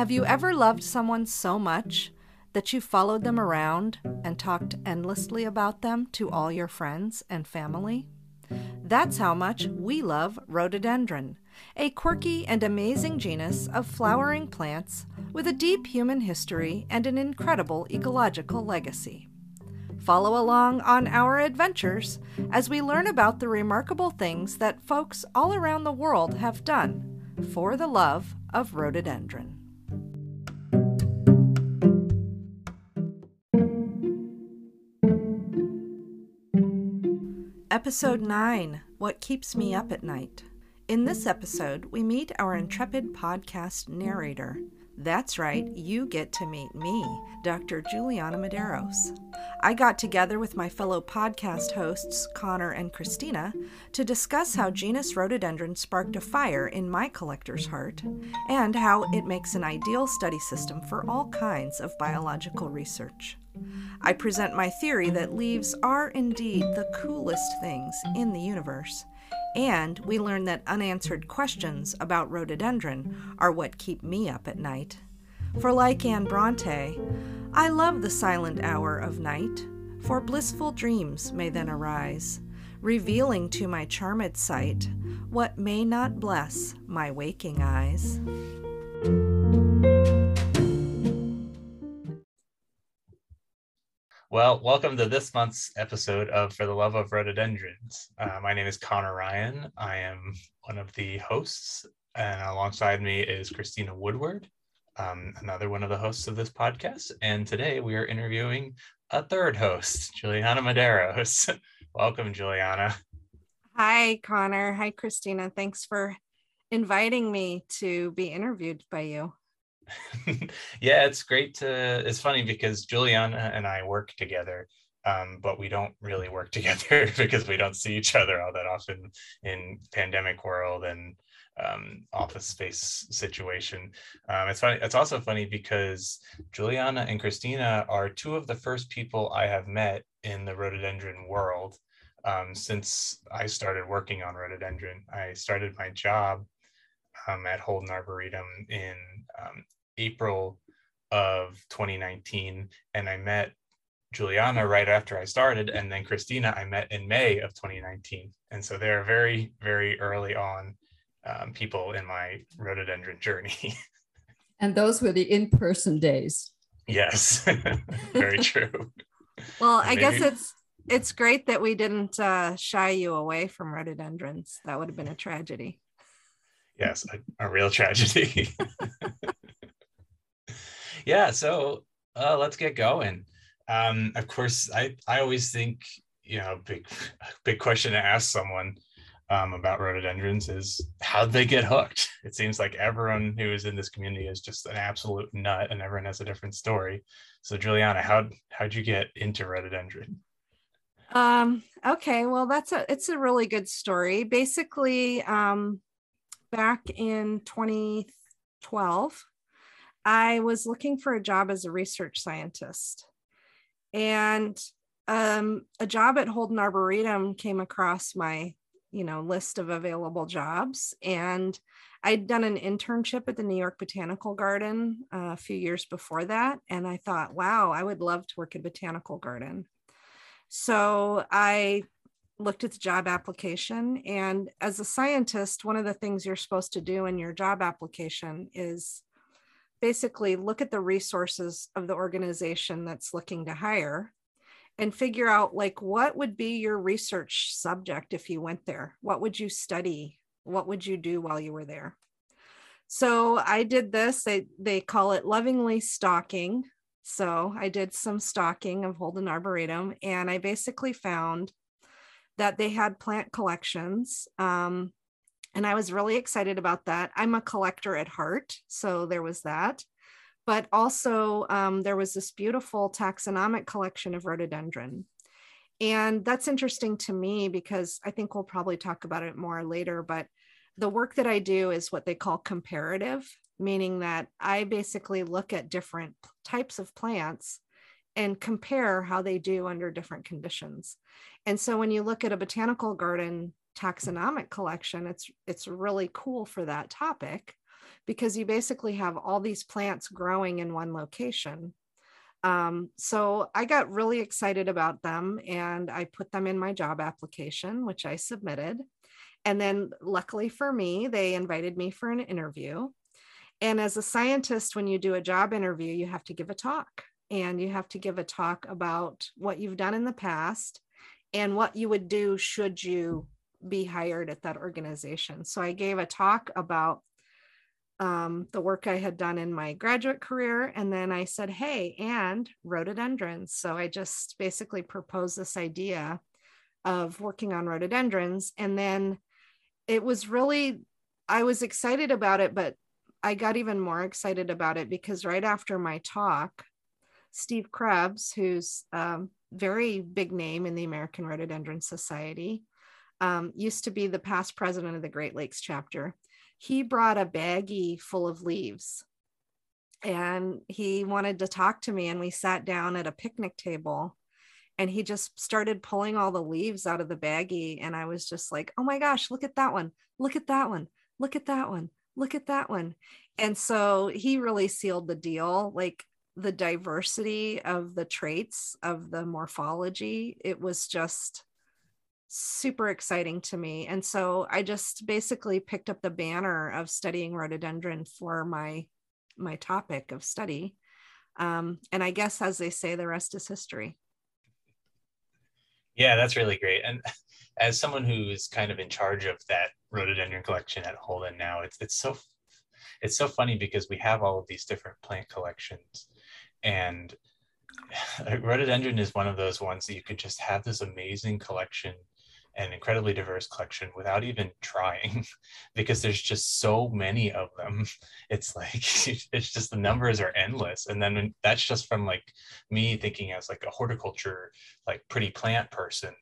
Have you ever loved someone so much that you followed them around and talked endlessly about them to all your friends and family? That's how much we love rhododendron, a quirky and amazing genus of flowering plants with a deep human history and an incredible ecological legacy. Follow along on our adventures as we learn about the remarkable things that folks all around the world have done for the love of rhododendron. Episode 9 What Keeps Me Up at Night. In this episode, we meet our intrepid podcast narrator. That's right, you get to meet me, Dr. Juliana Medeiros. I got together with my fellow podcast hosts, Connor and Christina, to discuss how genus rhododendron sparked a fire in my collector's heart and how it makes an ideal study system for all kinds of biological research. I present my theory that leaves are indeed the coolest things in the universe, and we learn that unanswered questions about rhododendron are what keep me up at night. For like Anne Bronte, I love the silent hour of night, for blissful dreams may then arise, revealing to my charmed sight what may not bless my waking eyes. Well, welcome to this month's episode of For the Love of Rhododendrons. Uh, my name is Connor Ryan. I am one of the hosts, and alongside me is Christina Woodward, um, another one of the hosts of this podcast. And today we are interviewing a third host, Juliana Medeiros. welcome, Juliana. Hi, Connor. Hi, Christina. Thanks for inviting me to be interviewed by you. yeah, it's great to. It's funny because Juliana and I work together, um, but we don't really work together because we don't see each other all that often in pandemic world and um, office space situation. Um, it's funny. It's also funny because Juliana and Christina are two of the first people I have met in the rhododendron world um, since I started working on rhododendron. I started my job um, at Holden Arboretum in um, April of 2019, and I met Juliana right after I started, and then Christina I met in May of 2019. And so they're very, very early on um, people in my rhododendron journey. and those were the in-person days. Yes, very true. well, I Maybe... guess it's it's great that we didn't uh, shy you away from rhododendrons. That would have been a tragedy. Yes, a, a real tragedy yeah, so uh, let's get going. Um, of course, I, I always think, you know, big big question to ask someone um, about rhododendrons is how they get hooked? It seems like everyone who is in this community is just an absolute nut, and everyone has a different story. So, Juliana, how how'd you get into rhododendron? Um, okay, well, that's a it's a really good story. Basically, um, back in 2012, I was looking for a job as a research scientist. And um, a job at Holden Arboretum came across my, you know, list of available jobs. And I'd done an internship at the New York Botanical Garden uh, a few years before that. And I thought, wow, I would love to work at Botanical Garden. So I looked at the job application. And as a scientist, one of the things you're supposed to do in your job application is basically look at the resources of the organization that's looking to hire and figure out like what would be your research subject if you went there? What would you study? What would you do while you were there? So i did this. They they call it lovingly stalking. So i did some stalking of holden arboretum and i basically found that they had plant collections um, and I was really excited about that. I'm a collector at heart, so there was that. But also, um, there was this beautiful taxonomic collection of rhododendron. And that's interesting to me because I think we'll probably talk about it more later. But the work that I do is what they call comparative, meaning that I basically look at different types of plants and compare how they do under different conditions. And so when you look at a botanical garden taxonomic collection it's it's really cool for that topic because you basically have all these plants growing in one location. Um, so I got really excited about them and I put them in my job application, which I submitted. And then, luckily for me, they invited me for an interview. And as a scientist, when you do a job interview, you have to give a talk and you have to give a talk about what you've done in the past and what you would do should you be hired at that organization. So I gave a talk about um, the work I had done in my graduate career. And then I said, hey, and rhododendrons. So I just basically proposed this idea of working on rhododendrons. And then it was really, I was excited about it, but I got even more excited about it because right after my talk, Steve Krebs, who's um, very big name in the American Rhododendron Society, um, used to be the past president of the Great Lakes chapter. He brought a baggie full of leaves and he wanted to talk to me. And we sat down at a picnic table and he just started pulling all the leaves out of the baggie. And I was just like, oh my gosh, look at that one. Look at that one. Look at that one. Look at that one. And so he really sealed the deal. Like the diversity of the traits of the morphology, it was just super exciting to me. And so I just basically picked up the banner of studying rhododendron for my my topic of study. Um, and I guess as they say, the rest is history. Yeah, that's really great. And as someone who is kind of in charge of that rhododendron collection at Holden now, it's it's so it's so funny because we have all of these different plant collections and rhododendron is one of those ones that you could just have this amazing collection an incredibly diverse collection without even trying because there's just so many of them. It's like it's just the numbers are endless. And then that's just from like me thinking as like a horticulture like pretty plant person.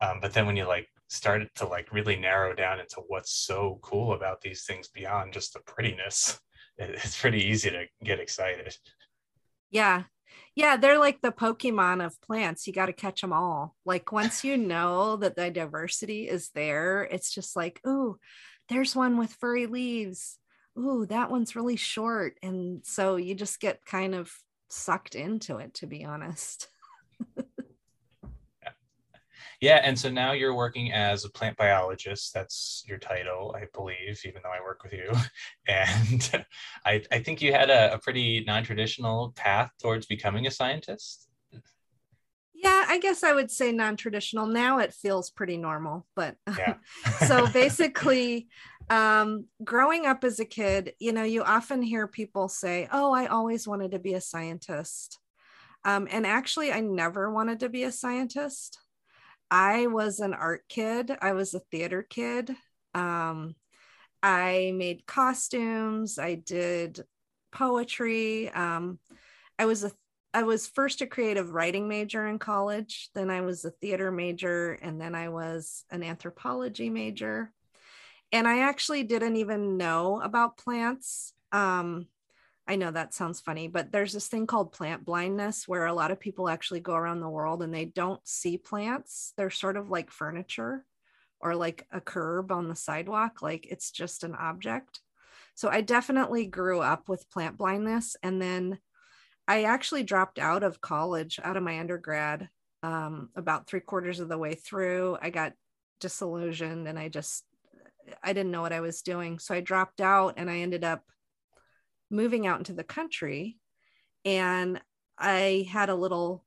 Um, but then when you like start to like really narrow down into what's so cool about these things beyond just the prettiness it's pretty easy to get excited yeah yeah, they're like the Pokemon of plants. You got to catch them all. Like once you know that the diversity is there, it's just like, oh, there's one with furry leaves. Ooh, that one's really short. And so you just get kind of sucked into it, to be honest. Yeah, and so now you're working as a plant biologist. That's your title, I believe, even though I work with you. And I, I think you had a, a pretty non-traditional path towards becoming a scientist. Yeah, I guess I would say non-traditional. Now it feels pretty normal, but yeah. so basically um, growing up as a kid, you know, you often hear people say, "Oh, I always wanted to be a scientist." Um, and actually, I never wanted to be a scientist. I was an art kid. I was a theater kid. Um, I made costumes. I did poetry. Um, I was a I was first a creative writing major in college. Then I was a theater major, and then I was an anthropology major. And I actually didn't even know about plants. Um, I know that sounds funny, but there's this thing called plant blindness where a lot of people actually go around the world and they don't see plants. They're sort of like furniture or like a curb on the sidewalk, like it's just an object. So I definitely grew up with plant blindness. And then I actually dropped out of college, out of my undergrad, um, about three quarters of the way through. I got disillusioned and I just, I didn't know what I was doing. So I dropped out and I ended up moving out into the country and I had a little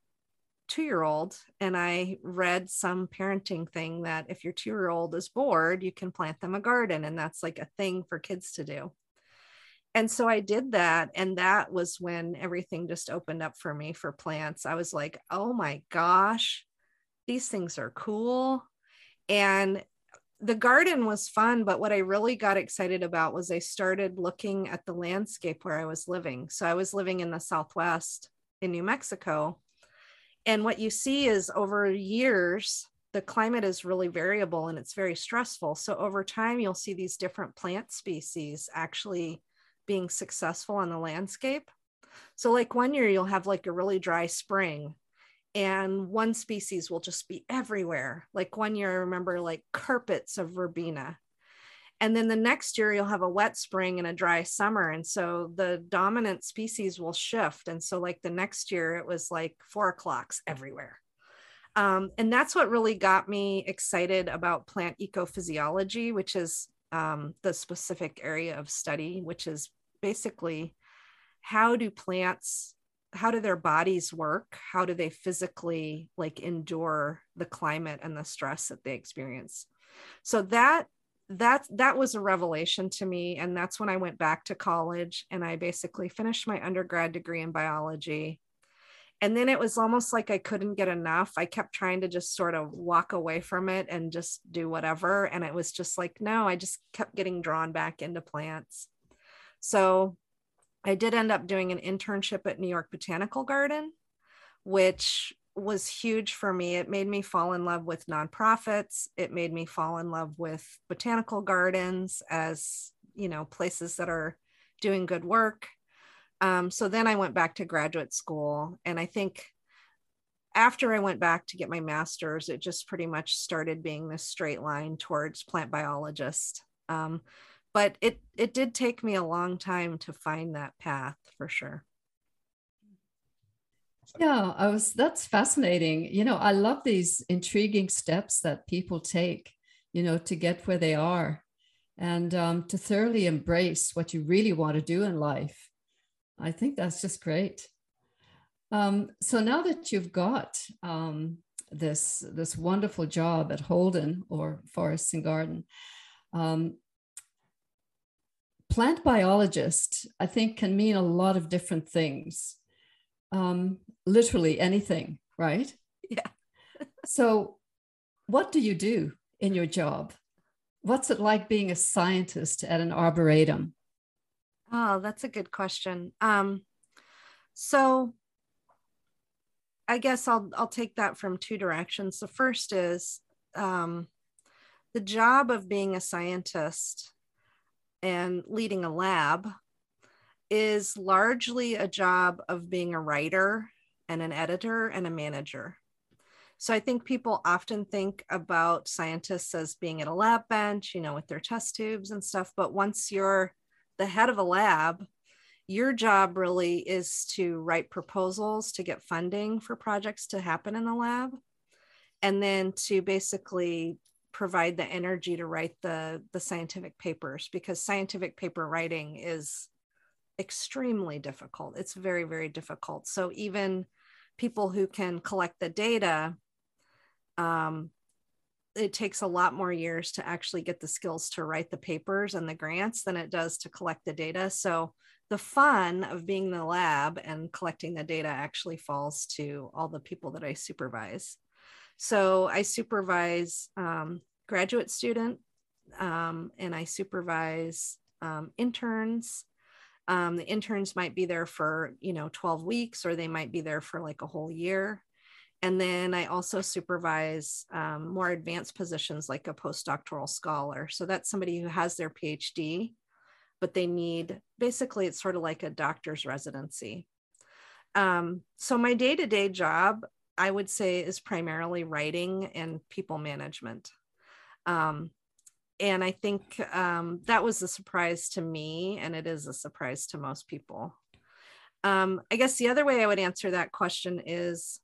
two year old and I read some parenting thing that if your two year old is bored, you can plant them a garden. And that's like a thing for kids to do. And so I did that. And that was when everything just opened up for me for plants. I was like, oh my gosh, these things are cool. And the garden was fun, but what I really got excited about was I started looking at the landscape where I was living. So I was living in the Southwest in New Mexico. And what you see is over years, the climate is really variable and it's very stressful. So over time, you'll see these different plant species actually being successful on the landscape. So, like one year, you'll have like a really dry spring and one species will just be everywhere. Like one year, I remember like carpets of verbena. and then the next year you'll have a wet spring and a dry summer and so the dominant species will shift and so like the next year it was like four o'clocks everywhere um, and that's what really got me excited about plant ecophysiology which is um, the specific area of study which is basically how do plants how do their bodies work? How do they physically like endure the climate and the stress that they experience? So that that that was a revelation to me and that's when i went back to college and i basically finished my undergrad degree in biology. And then it was almost like i couldn't get enough. I kept trying to just sort of walk away from it and just do whatever and it was just like no i just kept getting drawn back into plants. So i did end up doing an internship at new york botanical garden which was huge for me. It made me fall in love with nonprofits. It made me fall in love with botanical gardens as, you know, places that are doing good work. Um, so then I went back to graduate school. And I think after I went back to get my master's, it just pretty much started being this straight line towards plant biologist. Um, but it it did take me a long time to find that path for sure. Yeah, I was that's fascinating. You know, I love these intriguing steps that people take, you know, to get where they are and um, to thoroughly embrace what you really want to do in life. I think that's just great. Um, so now that you've got um, this this wonderful job at Holden or Forests and Garden, um, plant biologist I think can mean a lot of different things um, literally anything, right? Yeah. so, what do you do in your job? What's it like being a scientist at an arboretum? Oh, that's a good question. Um, so, I guess I'll I'll take that from two directions. The first is um, the job of being a scientist and leading a lab is largely a job of being a writer and an editor and a manager. So I think people often think about scientists as being at a lab bench, you know, with their test tubes and stuff. But once you're the head of a lab, your job really is to write proposals to get funding for projects to happen in the lab. And then to basically provide the energy to write the, the scientific papers because scientific paper writing is extremely difficult. It's very, very difficult. So even people who can collect the data, um, it takes a lot more years to actually get the skills to write the papers and the grants than it does to collect the data. So the fun of being in the lab and collecting the data actually falls to all the people that I supervise. So I supervise um, graduate student um, and I supervise um, interns. Um, the interns might be there for you know 12 weeks or they might be there for like a whole year. And then i also supervise um, more advanced positions like a postdoctoral scholar. So that's somebody who has their phd but they need basically it's sort of like a doctor's residency. Um, so my day-to-day job i would say is primarily writing and people management um, and I think um, that was a surprise to me, and it is a surprise to most people. Um, I guess the other way I would answer that question is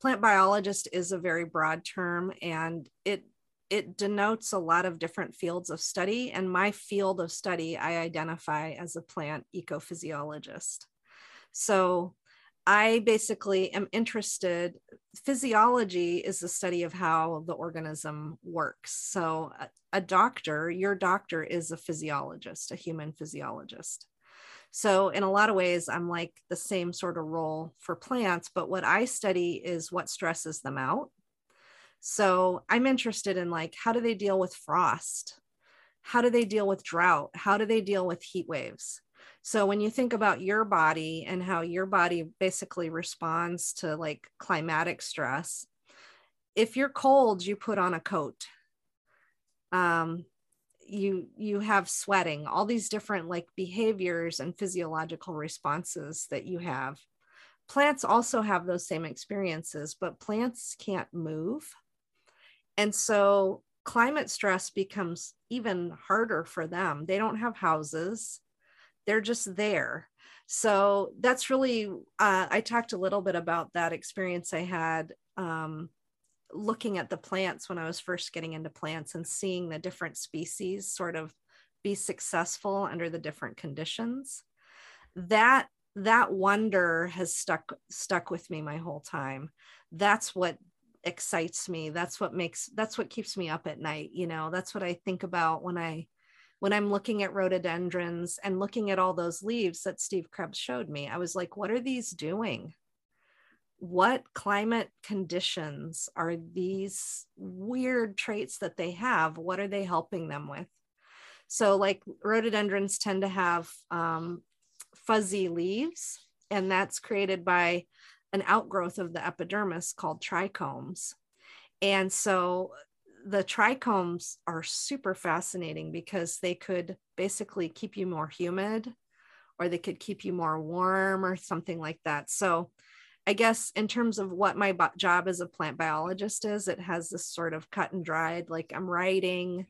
plant biologist is a very broad term, and it it denotes a lot of different fields of study. And my field of study, I identify as a plant ecophysiologist. So I basically am interested. Physiology is the study of how the organism works. So, a, a, doctor, your doctor is a physiologist, a human physiologist. So, in a lot of ways, I'm like the same sort of role for plants, but what I study is what stresses them out. So, I'm interested in like how do they deal with frost? How do they deal with drought? How do they deal with heat waves? So when you think about your body and how your body basically responds to like climatic stress, if you're cold, you put on a coat. Um, you you have sweating, all these different like behaviors and physiological responses that you have. Plants also have those same experiences, but plants can't move. And so climate stress becomes even harder for them. They don't have houses, they're just there. So that's really, uh, I talked a little bit about that experience I had um, looking at the plants when I was first getting into plants and seeing the different species sort of be successful under the different conditions. That that wonder has stuck stuck with me my whole time. That's what excites me that's what makes that's what keeps me up at night you know that's what i think about when i when i'm looking at rhododendrons and looking at all those leaves that steve krebs showed me i was like what are these doing? What climate conditions are these weird traits that they have? What are they helping them with? So like rhododendrons tend to have um, fuzzy leaves and that's created by an outgrowth of the epidermis called trichomes. And so the trichomes are super fascinating because they could basically keep you more humid or they could keep you more warm or something like that. So I guess in terms of what my job as a plant biologist is, it has this sort of cut and dried, like I'm writing,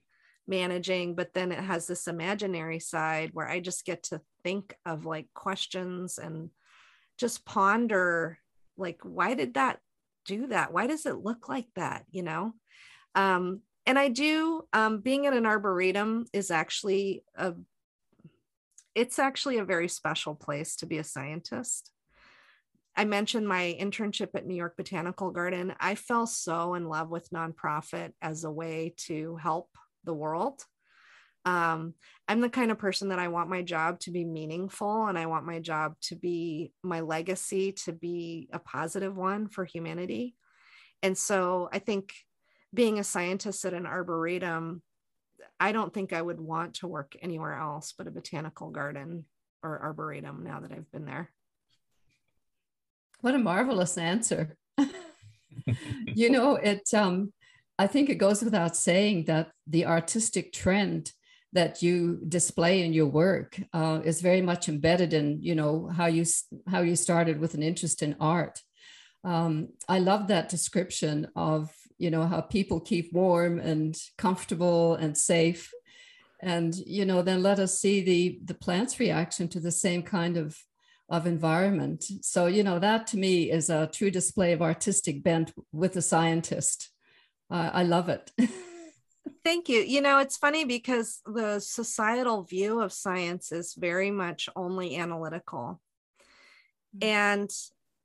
managing, but then it has this imaginary side where I just get to think of like questions and just ponder like why did that do that why does it look like that you know um and i do um being at an arboretum is actually a it's actually a very special place to be a scientist. I mentioned my internship at New York Botanical Garden. I fell so in love with nonprofit as a way to help the world. Um, i'm the kind of person that i want my job to be meaningful and i want my job to be my legacy to be a positive one for humanity. And so i think being a scientist at an arboretum i don't think i would want to work anywhere else but a botanical garden or arboretum now that i've been there. What a marvelous answer. You know it um I think it goes without saying that the artistic trend that you display in your work uh, is very much embedded in you know how you how you started with an interest in art. Um, i love that description of you know how people keep warm and comfortable and safe and you know then let us see the the plant's reaction to the same kind of of environment so you know that to me is a true display of artistic bent with a scientist uh, i love it Thank you. You know, it's funny because the societal view of science is very much only analytical. Mm-hmm. And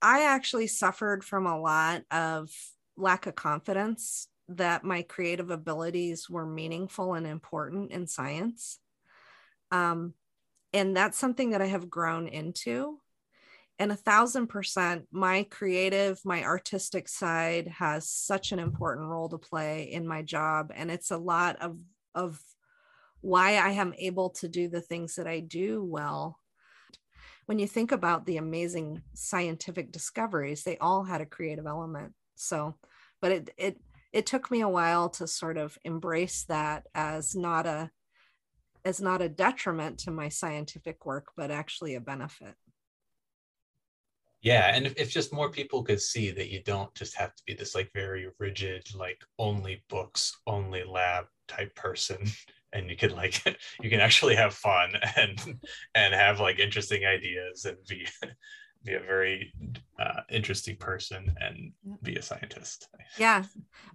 I actually suffered from a lot of lack of confidence that my creative abilities were meaningful and important in science. Um, and that's something that I have grown into. And a thousand percent my creative my artistic side has such an important role to play in my job. And it's a lot of of why i am able to do the things that i do well. When you think about the amazing scientific discoveries they all had a creative element so but it it it took me a while to sort of embrace that as not a as not a detriment to my scientific work but actually a benefit. Yeah and if, if just more people could see that you don't just have to be this like very rigid like only books only lab type person and you can like you can actually have fun and and have like interesting ideas and be be a very uh, interesting person and be a scientist yeah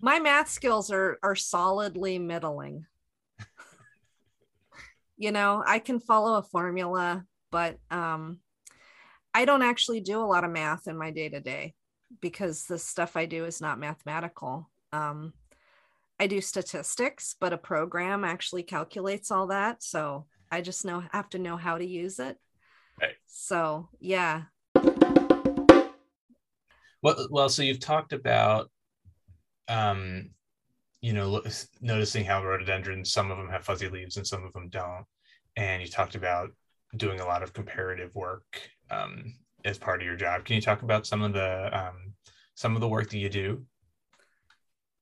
my math skills are are solidly middling you know i can follow a formula but um I don't actually do a lot of math in my day to day because the stuff I do is not mathematical. Um, I do statistics, but a program actually calculates all that. So I just know have to know how to use it. Right. So yeah. Well, well, so you've talked about, um, you know, noticing how rhododendrons, some of them have fuzzy leaves and some of them don't, and you talked about doing a lot of comparative work um, as part of your job. Can you talk about some of the um, some of the work that you do?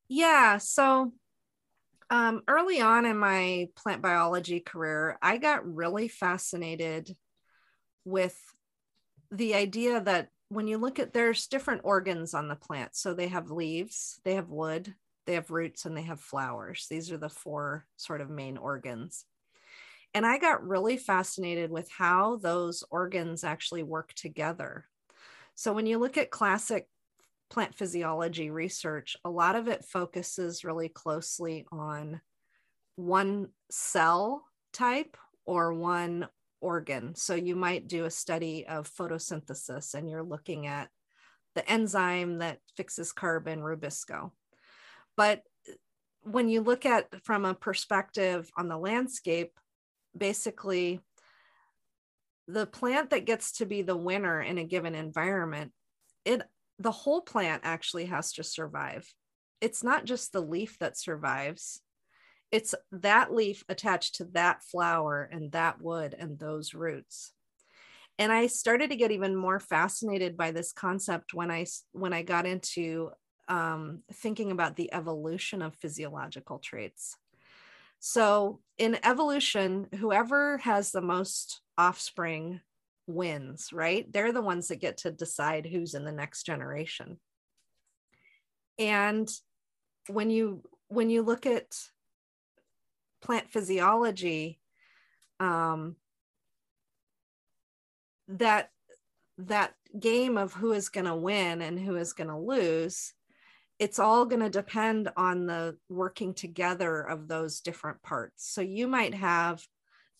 Yeah. So um, early on in my plant biology career, I got really fascinated with the idea that when you look at there's different organs on the plant. So they have leaves, they have wood, they have roots and they have flowers. These are the four sort of main organs. And I got really fascinated with how those organs actually work together. So when you look at classic plant physiology research, a lot of it focuses really closely on one cell type or one organ. So you might do a study of photosynthesis and you're looking at the enzyme that fixes carbon, rubisco. But when you look at from a perspective on the landscape, basically the plant that gets to be the winner in a given environment, it the whole plant actually has to survive. It's not just the leaf that survives. It's that leaf attached to that flower and that wood and those roots. And I started to get even more fascinated by this concept when I when I got into um, thinking about the evolution of physiological traits. So in evolution, whoever has the most offspring wins, right? They're the ones that get to decide who's in the next generation. And when you when you look at plant physiology, um, that that game of who is going to win and who is going to lose it's all going to depend on the working together of those different parts so you might have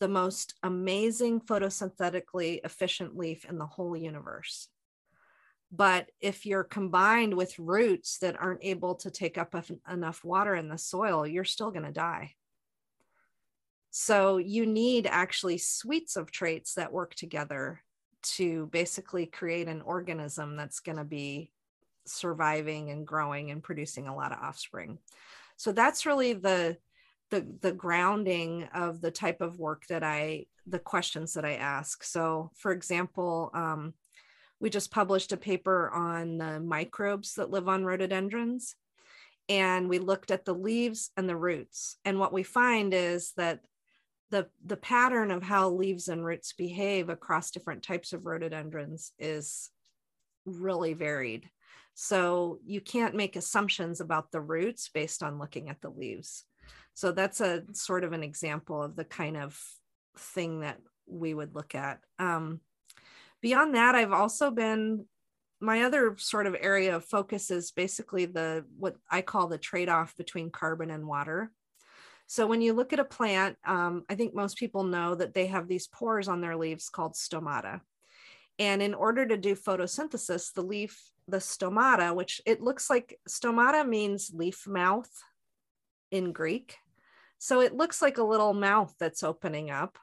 the most amazing photosynthetically efficient leaf in the whole universe. But if you're combined with roots that aren't able to take up enough water in the soil, you're still going to die. So you need actually suites of traits that work together to basically create an organism that's going to be surviving and growing and producing a lot of offspring. So that's really the the the grounding of the type of work that I the questions that I ask. So, for example, um, we just published a paper on the microbes that live on rhododendrons, and we looked at the leaves and the roots. And what we find is that the the pattern of how leaves and roots behave across different types of rhododendrons is really varied. So you can't make assumptions about the roots based on looking at the leaves. So that's a sort of an example of the kind of thing that we would look at. Um, beyond that, I've also been my other sort of area of focus is basically the what I call the trade-off between carbon and water. So when you look at a plant, um, I think most people know that they have these pores on their leaves called stomata. And in order to do photosynthesis, the leaf, the stomata, which it looks like stomata means leaf mouth in Greek. So it looks like a little mouth that's opening up.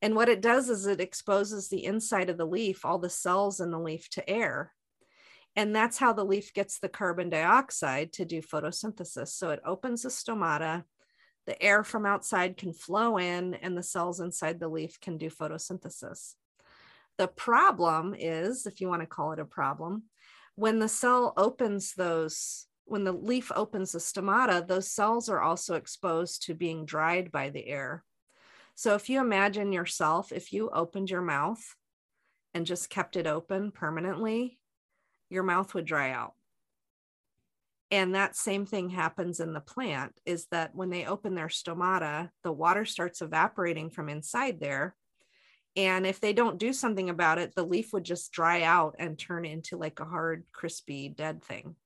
And what it does is it exposes the inside of the leaf, all the cells in the leaf to air. And that's how the leaf gets the carbon dioxide to do photosynthesis. So it opens the stomata, the air from outside can flow in, and the cells inside the leaf can do photosynthesis. The problem is, if you want to call it a problem, when the cell opens those when the leaf opens the stomata, those cells are also exposed to being dried by the air. So if you imagine yourself, if you opened your mouth and just kept it open permanently, your mouth would dry out. And that same thing happens in the plant is that when they open their stomata, the water starts evaporating from inside there. And if they don't do something about it, the leaf would just dry out and turn into like a hard, crispy, dead thing.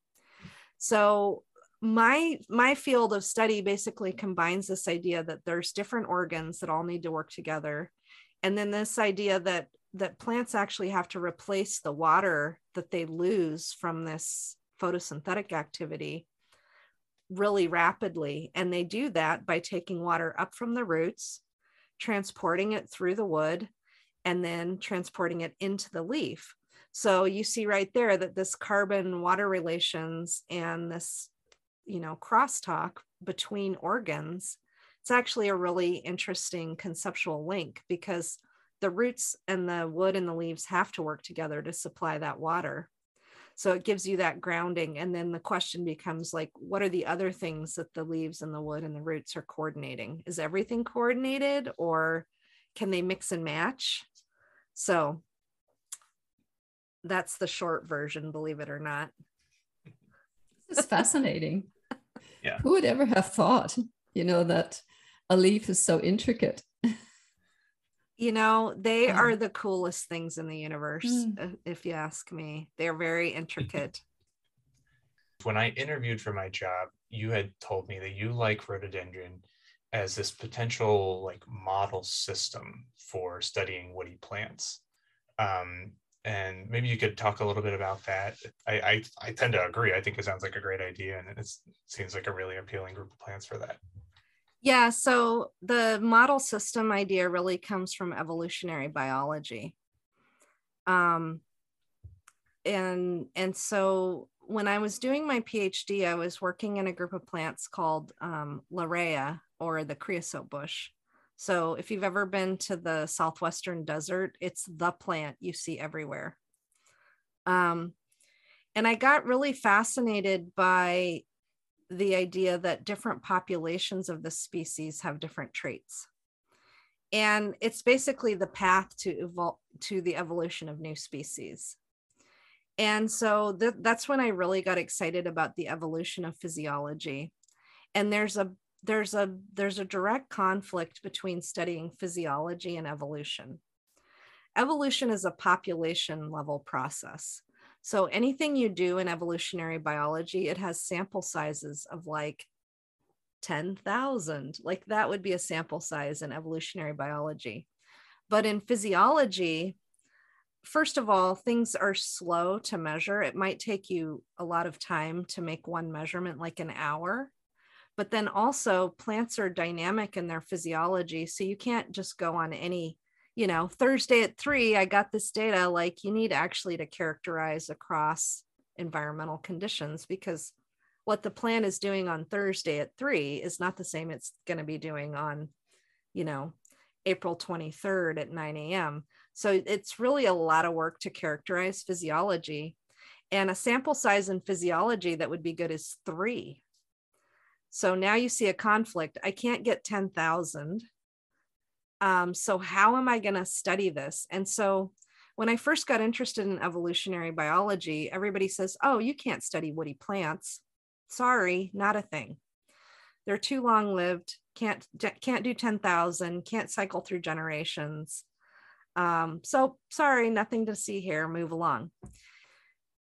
So my my field of study basically combines this idea that there's different organs that all need to work together and then this idea that that plants actually have to replace the water that they lose from this photosynthetic activity really rapidly and they do that by taking water up from the roots transporting it through the wood and then transporting it into the leaf so you see right there that this carbon water relations and this, you know, crosstalk between organs, it's actually a really interesting conceptual link because the roots and the wood and the leaves have to work together to supply that water. So it gives you that grounding. And then the question becomes like, what are the other things that the leaves and the wood and the roots are coordinating? Is everything coordinated or can they mix and match? So that's the short version, believe it or not. This is fascinating. Yeah. Who would ever have thought, you know, that a leaf is so intricate? You know, they are the coolest things in the universe, Mm. uh, if you ask me. They're very intricate. When I interviewed for my job, you had told me that you like rhododendron as this potential like model system for studying woody plants. Um, and maybe you could talk a little bit about that. I, I I tend to agree. I think it sounds like a great idea, and it seems like a really appealing group of plants for that. Yeah, so the model system idea really comes from evolutionary biology. Um, and and so when I was doing my PhD, I was working in a group of plants called um, Larrea or the creosote bush. So if you've ever been to the southwestern desert, it's the plant you see everywhere. Um, and I got really fascinated by the idea that different populations of the species have different traits. And it's basically the path to evolve to the evolution of new species. And so th- that's when I really got excited about the evolution of physiology. And there's a there's a there's a direct conflict between studying physiology and evolution. Evolution is a population level process. So anything you do in evolutionary biology, it has sample sizes of like 10,000. Like that would be a sample size in evolutionary biology. But in physiology, first of all, things are slow to measure. It might take you a lot of time to make one measurement, like an hour. But then also, plants are dynamic in their physiology. So you can't just go on any, you know, Thursday at three, I got this data. Like you need actually to characterize across environmental conditions because what the plant is doing on Thursday at three is not the same it's going to be doing on, you know, April 23rd at 9 a.m. So it's really a lot of work to characterize physiology. And a sample size in physiology that would be good is three. So now you see a conflict. I can't get 10,000. Um, so how am I going to study this? And so when I first got interested in evolutionary biology, everybody says, oh, you can't study woody plants. Sorry, not a thing. They're too long lived, can't, can't do 10,000, can't cycle through generations. Um, so sorry, nothing to see here, move along.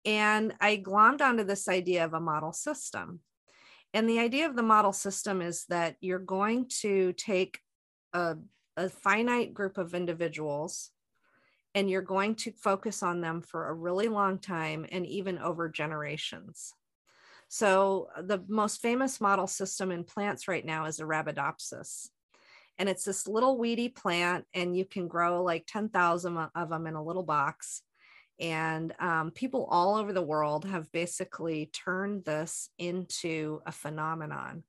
And I glommed onto this idea of a model system. And the idea of the model system is that you're going to take a, a finite group of individuals and you're going to focus on them for a really long time and even over generations. So, the most famous model system in plants right now is Arabidopsis. And it's this little weedy plant, and you can grow like 10,000 of them in a little box. And um, people all over the world have basically turned this into a phenomenon.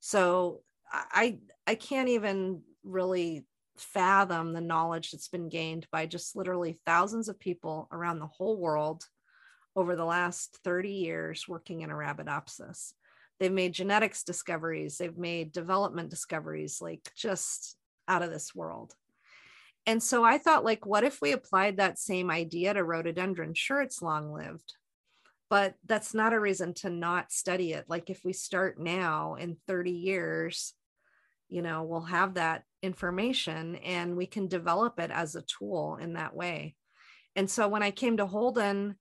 So, I, I can't even really fathom the knowledge that's been gained by just literally thousands of people around the whole world over the last 30 years working in Arabidopsis. They've made genetics discoveries, they've made development discoveries, like just out of this world. And so I thought, like, what if we applied that same idea to rhododendron? Sure, it's long lived, but that's not a reason to not study it. Like, if we start now in 30 years, you know, we'll have that information and we can develop it as a tool in that way. And so when I came to Holden,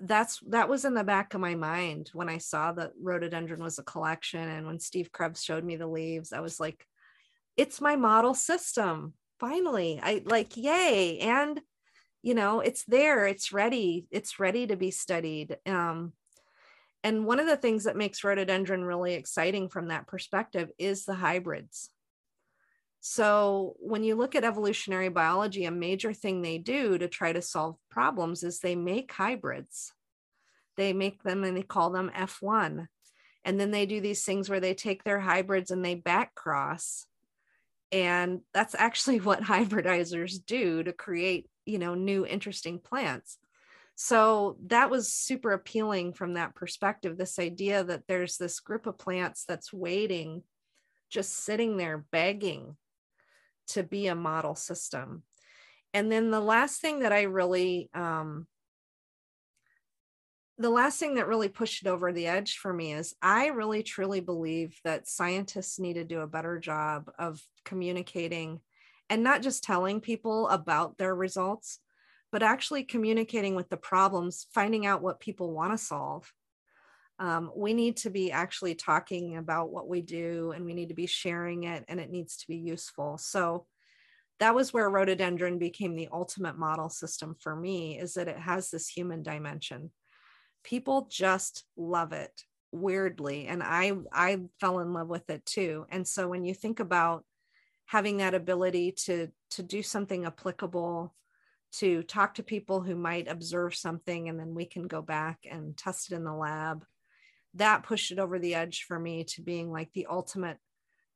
that's that was in the back of my mind when I saw that rhododendron was a collection. And when Steve Krebs showed me the leaves, I was like, it's my model system. Finally, I like, yay. And, you know, it's there, it's ready, it's ready to be studied. Um, and one of the things that makes rhododendron really exciting from that perspective is the hybrids. So, when you look at evolutionary biology, a major thing they do to try to solve problems is they make hybrids. They make them and they call them F1. And then they do these things where they take their hybrids and they back cross. And that's actually what hybridizers do to create, you know, new interesting plants. So that was super appealing from that perspective. This idea that there's this group of plants that's waiting, just sitting there begging to be a model system. And then the last thing that I really um, the last thing that really pushed it over the edge for me is I really truly believe that scientists need to do a better job of communicating and not just telling people about their results, but actually communicating with the problems, finding out what people want to solve. Um, we need to be actually talking about what we do and we need to be sharing it and it needs to be useful. So that was where rhododendron became the ultimate model system for me is that it has this human dimension people just love it weirdly and i i fell in love with it too and so when you think about having that ability to to do something applicable to talk to people who might observe something and then we can go back and test it in the lab that pushed it over the edge for me to being like the ultimate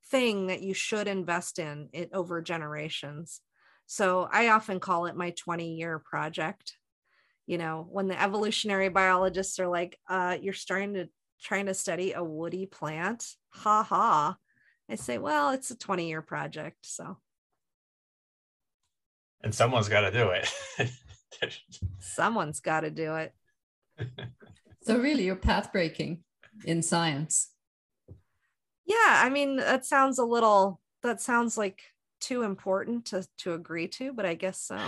thing that you should invest in it over generations. So i often call it my 20 year project. You know when the evolutionary biologists are like uh, you're starting to trying to study a woody plant? Ha ha. I say well it's a 20 year project so. And someone's got to do it. Someone's got to do it. So really you're path breaking in science yeah i mean that sounds a little that sounds like too important to to agree to but i guess so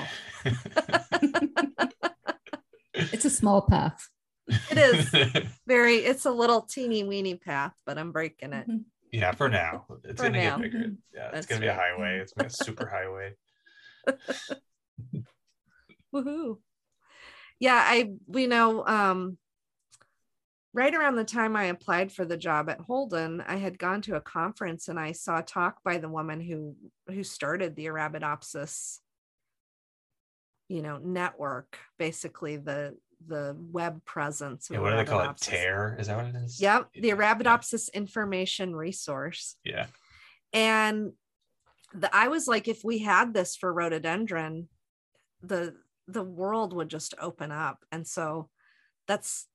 it's a small path. It is very, it's a little teeny weeny path, but I'm breaking it. Mm-hmm. Yeah, for now. It's for gonna now. get bigger. Mm-hmm. Yeah, That's it's gonna right. be a highway. It's gonna be a super highway. Woohoo. Yeah, I we know um right around the time I applied for the job at Holden, I had gone to a conference and I saw a talk by the woman who who started the Arabidopsis you know network basically the the web presence yeah, what do they call it? TAIR? Is that what it is? Yep the arabidopsis yeah. information resource. Yeah. And the, i was like if we had this for rhododendron the the world would just open up. And so that's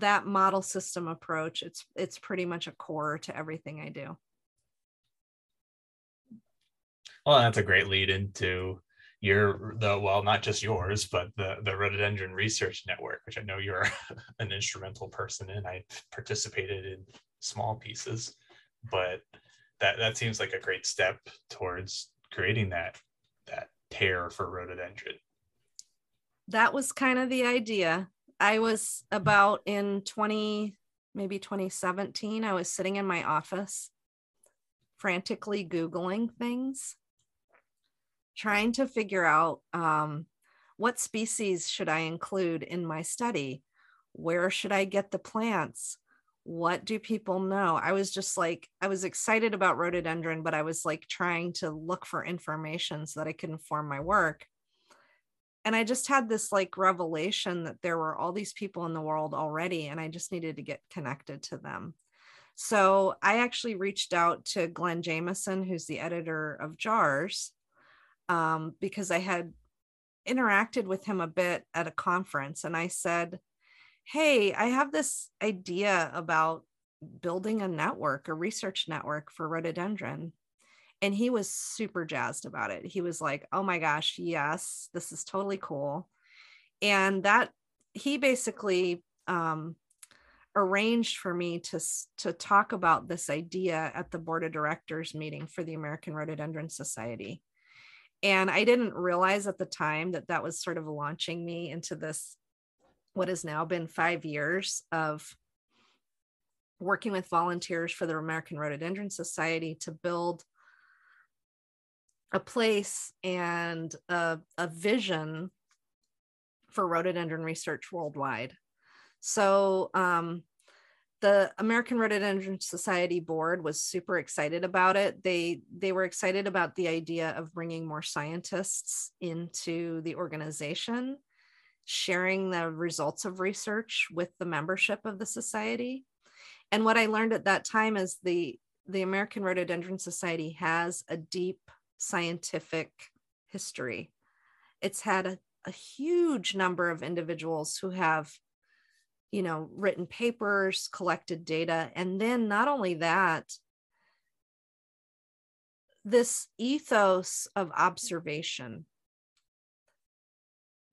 that model system approach it's it's pretty much a core to everything i do. Well that's a great lead into your the well not just yours but the the rhododendron research network which i know you're an instrumental person in. I participated in small pieces but that that seems like a great step towards creating that that TAIR for rhododendron. That was kind of the idea i was about in 20 maybe 2017 i was sitting in my office frantically googling things trying to figure out um, what species should I include in my study? Where should I get the plants? What do people know? I was just like, I was excited about rhododendron, but I was like trying to look for information so that I could inform my work. And I just had this like revelation that there were all these people in the world already, and I just needed to get connected to them. So I actually reached out to Glen Jamieson, who's the editor of JARS, um, because I had interacted with him a bit at a conference and I said, Hey, I have this idea about building a network, a research network for rhododendron. And he was super jazzed about it. He was like, Oh my gosh, yes, this is totally cool. And that he basically um, arranged for me to, to talk about this idea at the board of directors meeting for the American Rhododendron Society and i didn't realize at the time that that was sort of launching me into this what has now been five years of working with volunteers for the american rhododendron society to build a place and a, a vision for rhododendron research worldwide so um, the American Rhododendron Society board was super excited about it. They they were excited about the idea of bringing more scientists into the organization, sharing the results of research with the membership of the society. And what I learned at that time is the the American Rhododendron Society has a deep scientific history. It's had a, a huge number of individuals who have you know, written papers, collected data. And then not only that, this ethos of observation,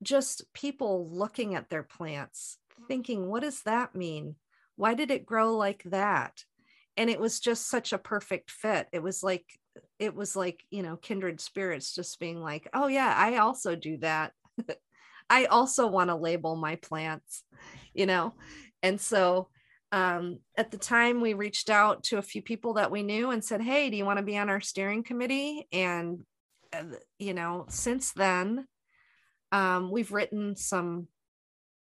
just people looking at their plants, thinking, what does that mean? Why did it grow like that? And it was just such a perfect fit. It was like, it was like, you know, kindred spirits just being like, oh, yeah, I also do that. I also want to label my plants, you know? And so um, at the time, we reached out to a few people that we knew and said, hey, do you want to be on our steering committee? And, uh, you know, since then, um, we've written some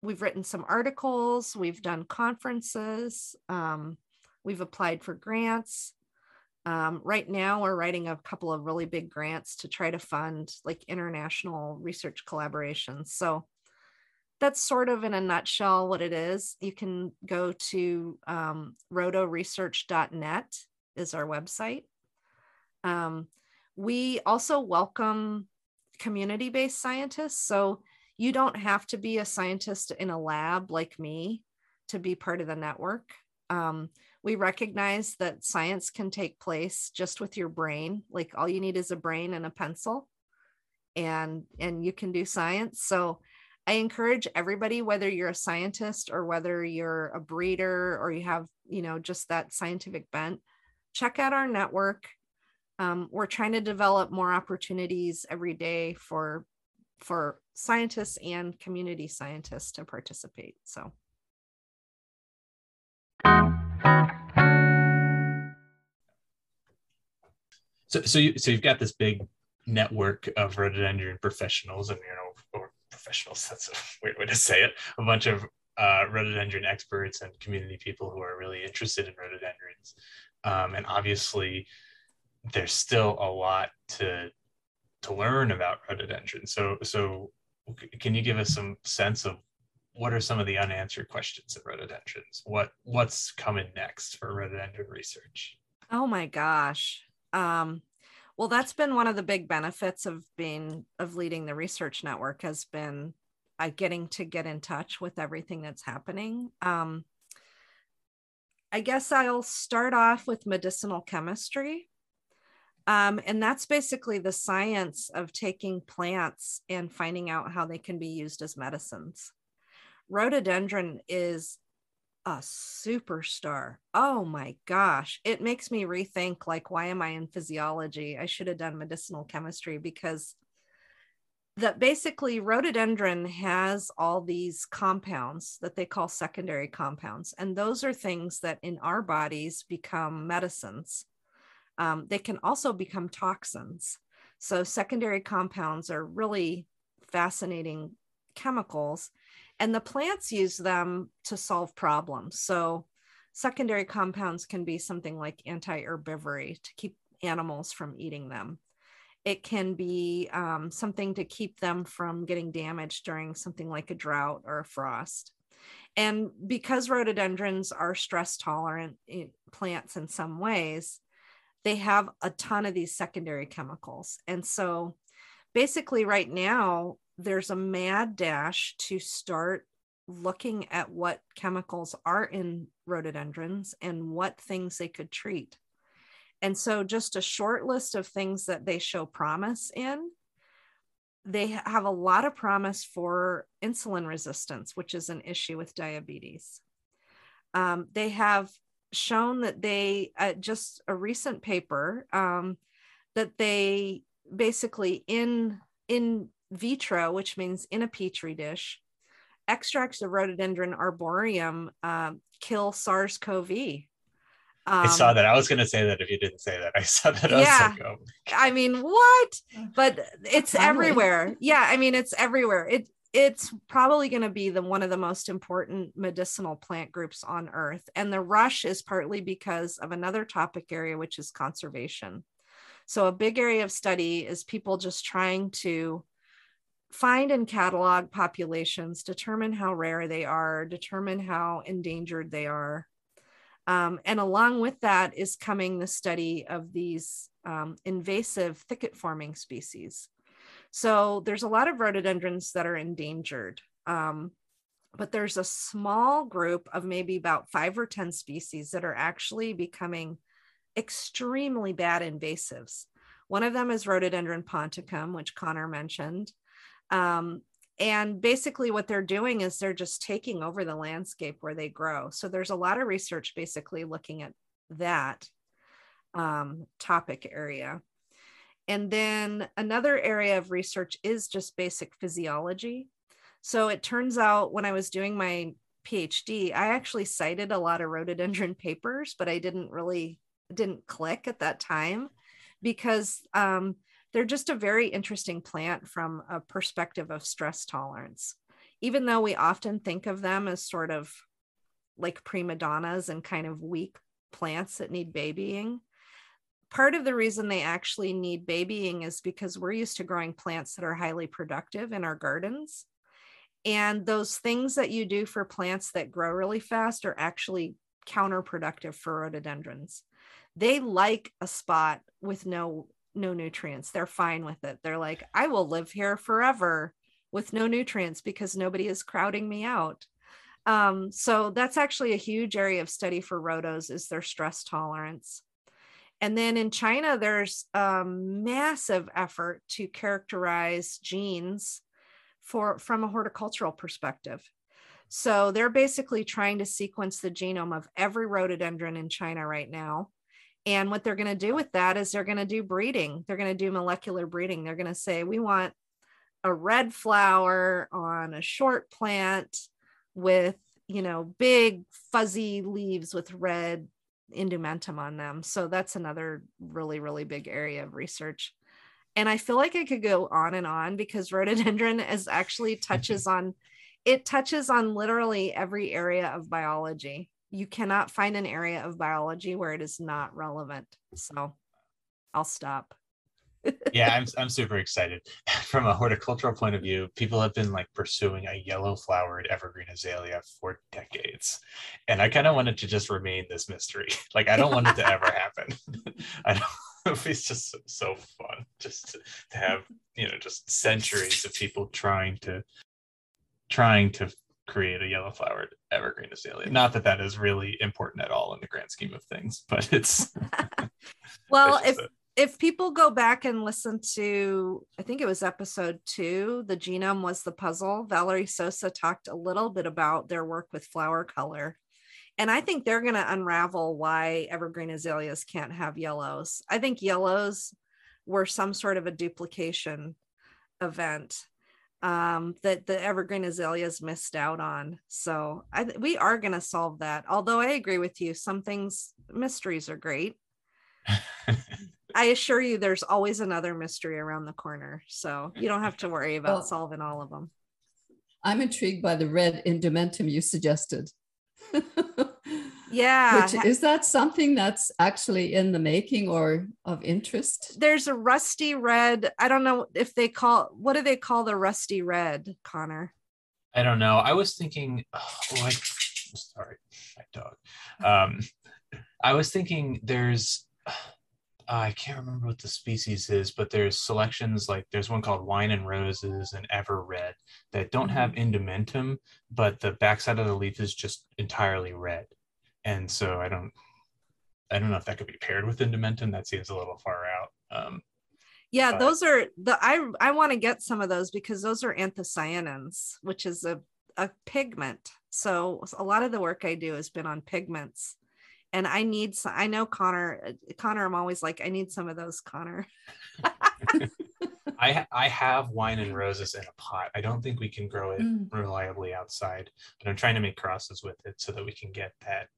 we've written some articles we've done conferences um, we've applied for grants um, right now we're writing a couple of really big grants to try to fund like international research collaborations so that's sort of in a nutshell what it is you can go to um, rhodoresearch.net is our website um, we also welcome community based scientists. So you don't have to be a scientist in a lab like me to be part of the network. Um, we recognize that science can take place just with your brain. Like all you need is a brain and a pencil, and and you can do science. So I encourage everybody, whether you're a scientist or whether you're a breeder or you have, you know, just that scientific bent, check out our network um, we're trying to develop more opportunities every day for for scientists and community scientists to participate so so so, you, so you've got this big network of rhododendron professionals and you know or professionals that's a weird way to say it a bunch of uh, rhododendron experts and community people who are really interested in rhododendrons um, and obviously there's still a lot to to learn about rhododendron. So so can you give us some sense of what are some of the unanswered questions of rhododendrons? What what's coming next for rhododendron research? Oh my gosh. Um, well, that's been one of the big benefits of being of leading the research network has been uh, getting to get in touch with everything that's happening. Um, I guess I'll start off with medicinal chemistry. Um, and that's basically the science of taking plants and finding out how they can be used as medicines. Rhododendron is a superstar. Oh my gosh. It makes me rethink like, why am I in physiology? I should have done medicinal chemistry because that basically rhododendron has all these compounds that they call secondary compounds. And those are things that in our bodies become medicines um, they can also become toxins. So, secondary compounds are really fascinating chemicals, and the plants use them to solve problems. So, secondary compounds can be something like anti herbivory to keep animals from eating them. It can be um, something to keep them from getting damaged during something like a drought or a frost. And because rhododendrons are stress tolerant plants in some ways, they have a ton of these secondary chemicals. And so basically, right now, there's a mad dash to start looking at what chemicals are in rhododendrons and what things they could treat. And so, just a short list of things that they show promise in. They have a lot of promise for insulin resistance, which is an issue with diabetes. Um, they have shown that they uh, just a recent paper um, that they basically in in vitro, which means in a petri dish, extracts of rhododendron arboreum uh, kill SARS-CoV. Um, I saw that. I was going to say that if you didn't say that. I saw that. I yeah. Like, oh I mean, what? But it's everywhere. Yeah. I mean, it's everywhere. It it's probably going to be the one of the most important medicinal plant groups on earth and the rush is partly because of another topic area which is conservation so a big area of study is people just trying to find and catalog populations determine how rare they are determine how endangered they are um, and along with that is coming the study of these um, invasive thicket forming species so there's a lot of rhododendrons that are endangered. Um, but there's a small group of maybe about five or 10 species that are actually becoming extremely bad invasives. One of them is Rhododendron ponticum, which Connor mentioned. Um, And basically, what they're doing is they're just taking over the landscape where they grow. So there's a lot of research basically looking at that um, topic area. And then another area of research is just basic physiology. So it turns out when I was doing my PhD, I actually cited a lot of rhododendron papers, but I didn't really didn't click at that time because um, they're just a very interesting plant from a perspective of stress tolerance. Even though we often think of them as sort of like prima donnas and kind of weak plants that need babying, part of the reason they actually need babying is because we're used to growing plants that are highly productive in our gardens. And those things that you do for plants that grow really fast are actually counterproductive for rhododendrons. They like a spot with no no nutrients. They're fine with it. They're like, I will live here forever with no nutrients because nobody is crowding me out. Um, so that's actually a huge area of study for rhodos is their stress tolerance. And then in China, there's a massive effort to characterize genes for from a horticultural perspective. So they're basically trying to sequence the genome of every rhododendron in China right now. And what they're going to do with that is they're going to do breeding. They're going to do molecular breeding. They're going to say, we want a red flower on a short plant with, you know, big fuzzy leaves with red indumentum on them. So that's another really, really big area of research. And I feel like I could go on and on because rhododendron is actually touches on it touches on literally every area of biology. You cannot find an area of biology where it is not relevant. So I'll stop yeah, I'm I'm super excited. From a horticultural point of view, people have been like pursuing a yellow flowered evergreen azalea for decades. And I kind of wanted to just remain this mystery. Like I don't want it to ever happen. I don't it's just so, so fun just to, to have, you know, just centuries of people trying to trying to create a yellow flowered evergreen azalea. Not that that is really important at all in the grand scheme of things, but it's well, if a, if people go back and listen to, I think it was episode two, the genome was the puzzle. Valerie Soza talked a little bit about their work with flower color. And I think they're going to unravel why evergreen azaleas can't have yellows. I think yellows were some sort of a duplication event um, that the evergreen azaleas missed out on. So I, we are going to solve that. Although I agree with you, some things, mysteries are great. I assure you, there's always another mystery around the corner. So you don't have to worry about well, solving all of them. I'm intrigued by the red indumentum you suggested. yeah. Which, is that something that's actually in the making or of interest? There's a rusty red. I don't know if they call what do they call the rusty red, Connor? I don't know. I was thinking, oh, I, sorry, my dog. Um, I was thinking there's I can't remember what the species is, but there's selections like there's one called Wine and Roses and Ever Red that don't have mm-hmm. indumentum, but the backside of the leaf is just entirely red. And so I don't I don't know if that could be paired with indumentum. That seems a little far out. Um, yeah, but... those are the I I want to get some of those because those are anthocyanins, which is a a pigment. So a lot of the work I do has been on pigments and I need some, I know Connor, Connor, I'm always like, I need some of those, Connor. I I have wine and roses in a pot. I don't think we can grow it mm. reliably outside, but I'm trying to make crosses with it so that we can get that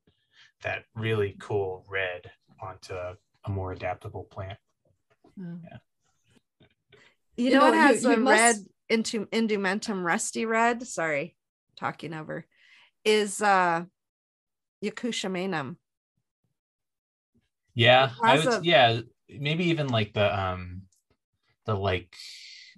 that really cool red onto a, more adaptable plant. Mm. Yeah. You, you know, know, it has you, you a must... red into indumentum rusty red. Sorry, talking over. Is uh Yakushimanum. Yeah, I would. A... Yeah, maybe even like the um, the like,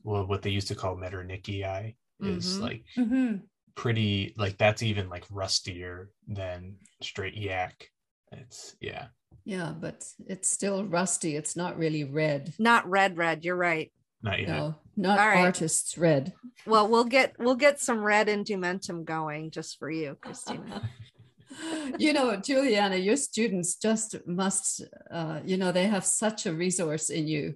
well, what they used to call Metternichii is mm-hmm. like mm-hmm. Pretty. Like that's even like rustier than straight yak. It's yeah. Yeah, but it's still rusty. It's not really red. Not red, red. You're right. Not yet. No, not right. artist's red. Well, we'll get we'll get some red indumentum going just for you, Christina. you know, Juliana, your students just must, uh, you know, they have such a resource in you.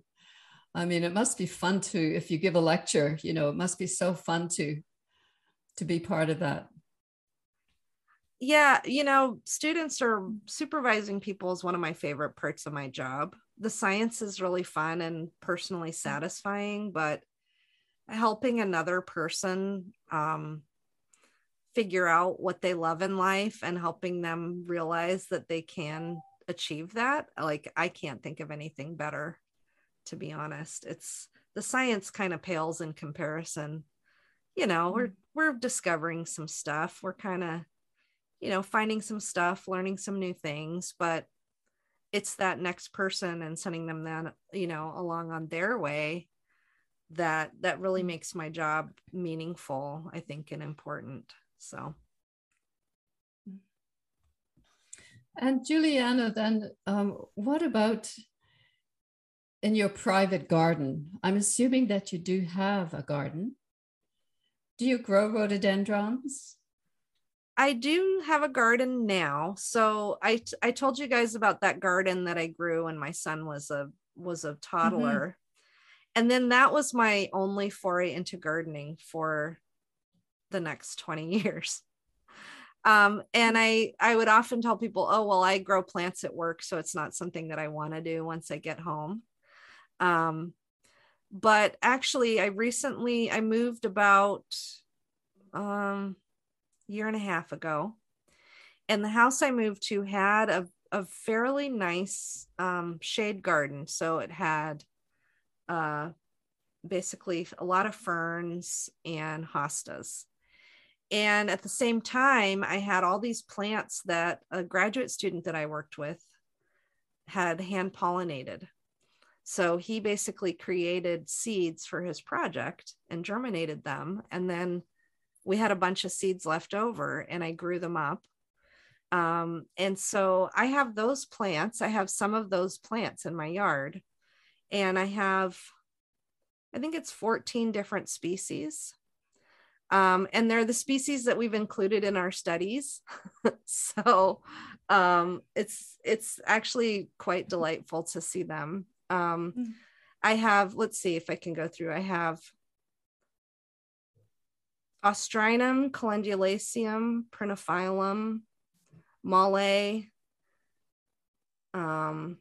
I mean, it must be fun to, if you give a lecture, you know, it must be so fun to to be part of that. Yeah, you know, students are supervising people is one of my favorite parts of my job. The science is really fun and personally satisfying, but helping another person um, figure out what they love in life and helping them realize that they can achieve that like i can't think of anything better to be honest it's the science kind of pales in comparison you know we're mm-hmm. We're discovering some stuff we're kind of you know finding some stuff learning some new things but it's that next person and sending them then you know along on their way that that really mm-hmm. makes my job meaningful i think and important so. And Juliana, then um, what about in your private garden? I'm assuming that you do have a garden. Do you grow rhododendrons? I do have a garden now. So I I told you guys about that garden that I grew when my son was a was a toddler. Mm-hmm. And then that was my only foray into gardening for the next 20 years um, and i i would often tell people oh well i grow plants at work so it's not something that i want to do once i get home um, but actually i recently i moved about um year and a half ago. And the house i moved to had a, a fairly nice um, shade garden. So it had uh basically a lot of ferns and hostas. And at the same time, I had all these plants that a graduate student that I worked with had hand pollinated. So he basically created seeds for his project and germinated them. And then we had a bunch of seeds left over and I grew them up. Um, and so I have those plants. I have some of those plants in my yard. And I have, I think it's 14 different species um, and they're the species that we've included in our studies. so um, it's it's actually quite delightful to see them. Um, mm. I have, let's see if I can go through. I have Austrinum, Calendulaceum, Prinophyllum, Molle, um,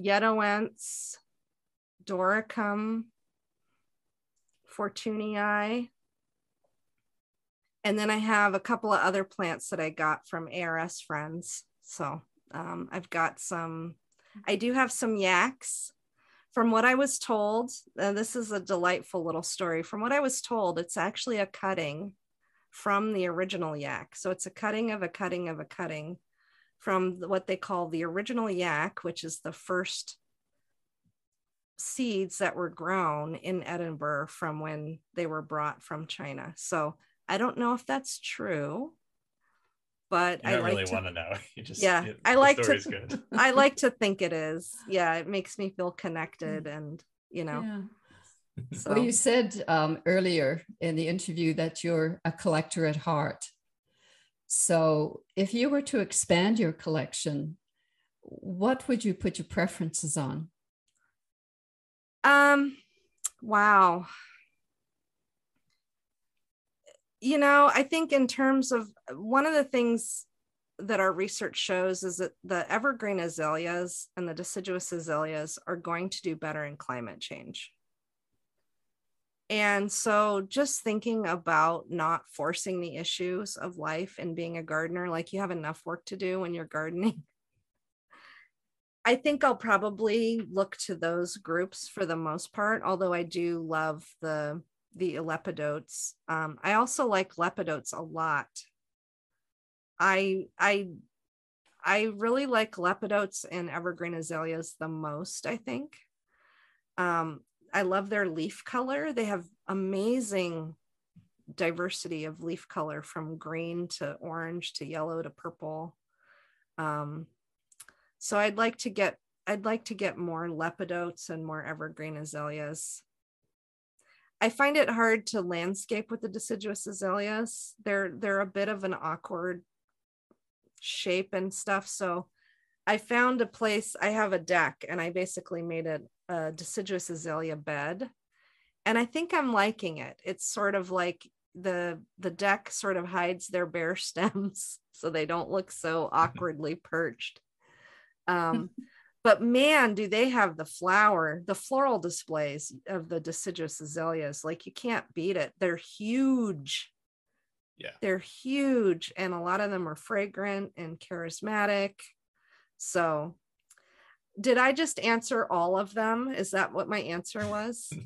Yedoense, Dauricum, Fortunei, and then I have a couple of other plants that I got from ARS friends. So um, I've got some, I do have some yaks. From what I was told, and this is a delightful little story. From what I was told, it's actually a cutting from the original yak. So it's a cutting of a cutting of a cutting from what they call the original yak, which is the first seeds that were grown in Edinburgh from when they were brought from China. So I don't know if that's true, but I like really to, want to know. You just yeah, I like to. I like to think it is. Yeah, it makes me feel connected, and you know. Yeah. So. Well, you said um, earlier in the interview that you're a collector at heart. So, if you were to expand your collection, what would you put your preferences on? Um, wow you know, I think in terms of uh, one of the things that our research shows is that the evergreen azaleas and the deciduous azaleas are going to do better in climate change. And so just thinking about not forcing the issues of life and being a gardener, like you have enough work to do when you're gardening. I think I'll probably look to those groups for the most part, although I do love the the lepidotes. Um, I also like lepidotes a lot. I I I really like lepidotes and evergreen azaleas the most, I think. Um, I love their leaf color. They have amazing diversity of leaf color from green to orange to yellow to purple. Um, so I'd like to get I'd like to get more lepidotes and more evergreen azaleas. I find it hard to landscape with the deciduous azaleas. They're they're a bit of an awkward shape and stuff. So I found a place. I have a deck, and I basically made a, a deciduous azalea bed, and I think I'm liking it. It's sort of like the the deck sort of hides their bare stems, so they don't look so awkwardly perched. Um, but man, do they have the flower, the floral displays of the deciduous azaleas? Like you can't beat it. They're huge. Yeah. They're huge. And a lot of them are fragrant and charismatic. So, did I just answer all of them? Is that what my answer was?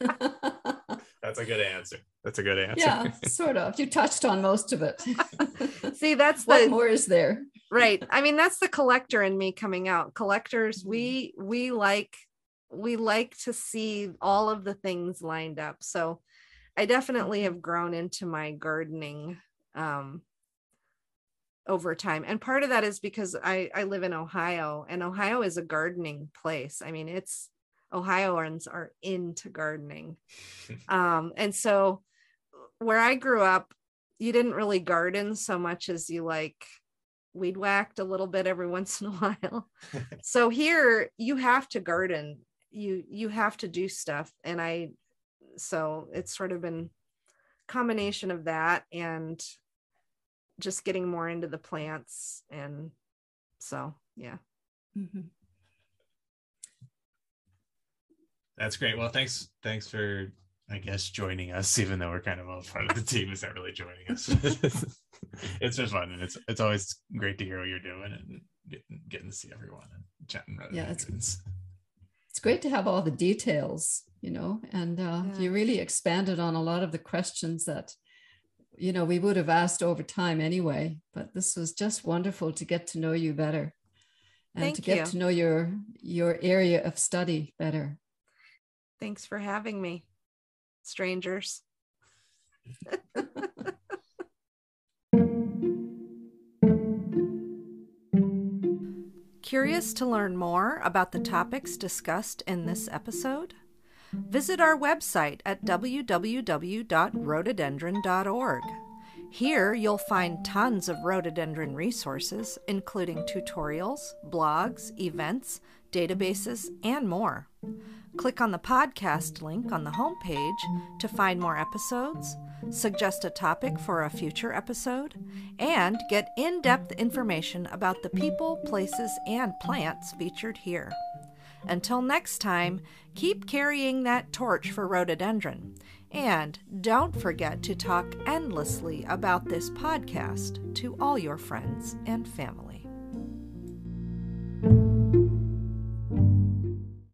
That's a good answer. That's a good answer. yeah, sort of. You touched on most of it. See, that's the what more is there? Right. I mean that's the collector in me coming out. Collectors Mm-hmm. we we like we like to see all of the things lined up. So i definitely have grown into my gardening um over time. And part of that is because i i live in ohio and ohio is a gardening place. I mean it's ohioans are into gardening. Um and so where i grew up you didn't really garden so much as you like weed whacked a little bit every once in a while. so here you have to garden. You you have to do stuff. And I so it's sort of been combination of that and just getting more into the plants. And so yeah. Mhm. That's great. Well, thanks. Thanks for, I guess, joining us, even though we're kind of all part of the team is not really joining us. it's just fun, and it's it's always great to hear what you're doing and getting, getting to see everyone and chatting. Rather Yeah, it's- it's, It's great to have all the details, you know, and uh, Yeah. you really expanded on a lot of the questions that, you know, we would have asked over time anyway. But this was just wonderful to get to know you better, and Thank to get you. to know your your area of study better. Thanks for having me, strangers. Curious to learn more about the topics discussed in this episode? Visit our website at www.rhododendron.org. Here you'll find tons of rhododendron resources, including tutorials, blogs, events, databases, and more. Click on the podcast link on the homepage to find more episodes, suggest a topic for a future episode, and get in depth information about the people, places, and plants featured here. Until next time, keep carrying that torch for rhododendron. And don't forget to talk endlessly about this podcast to all your friends and family.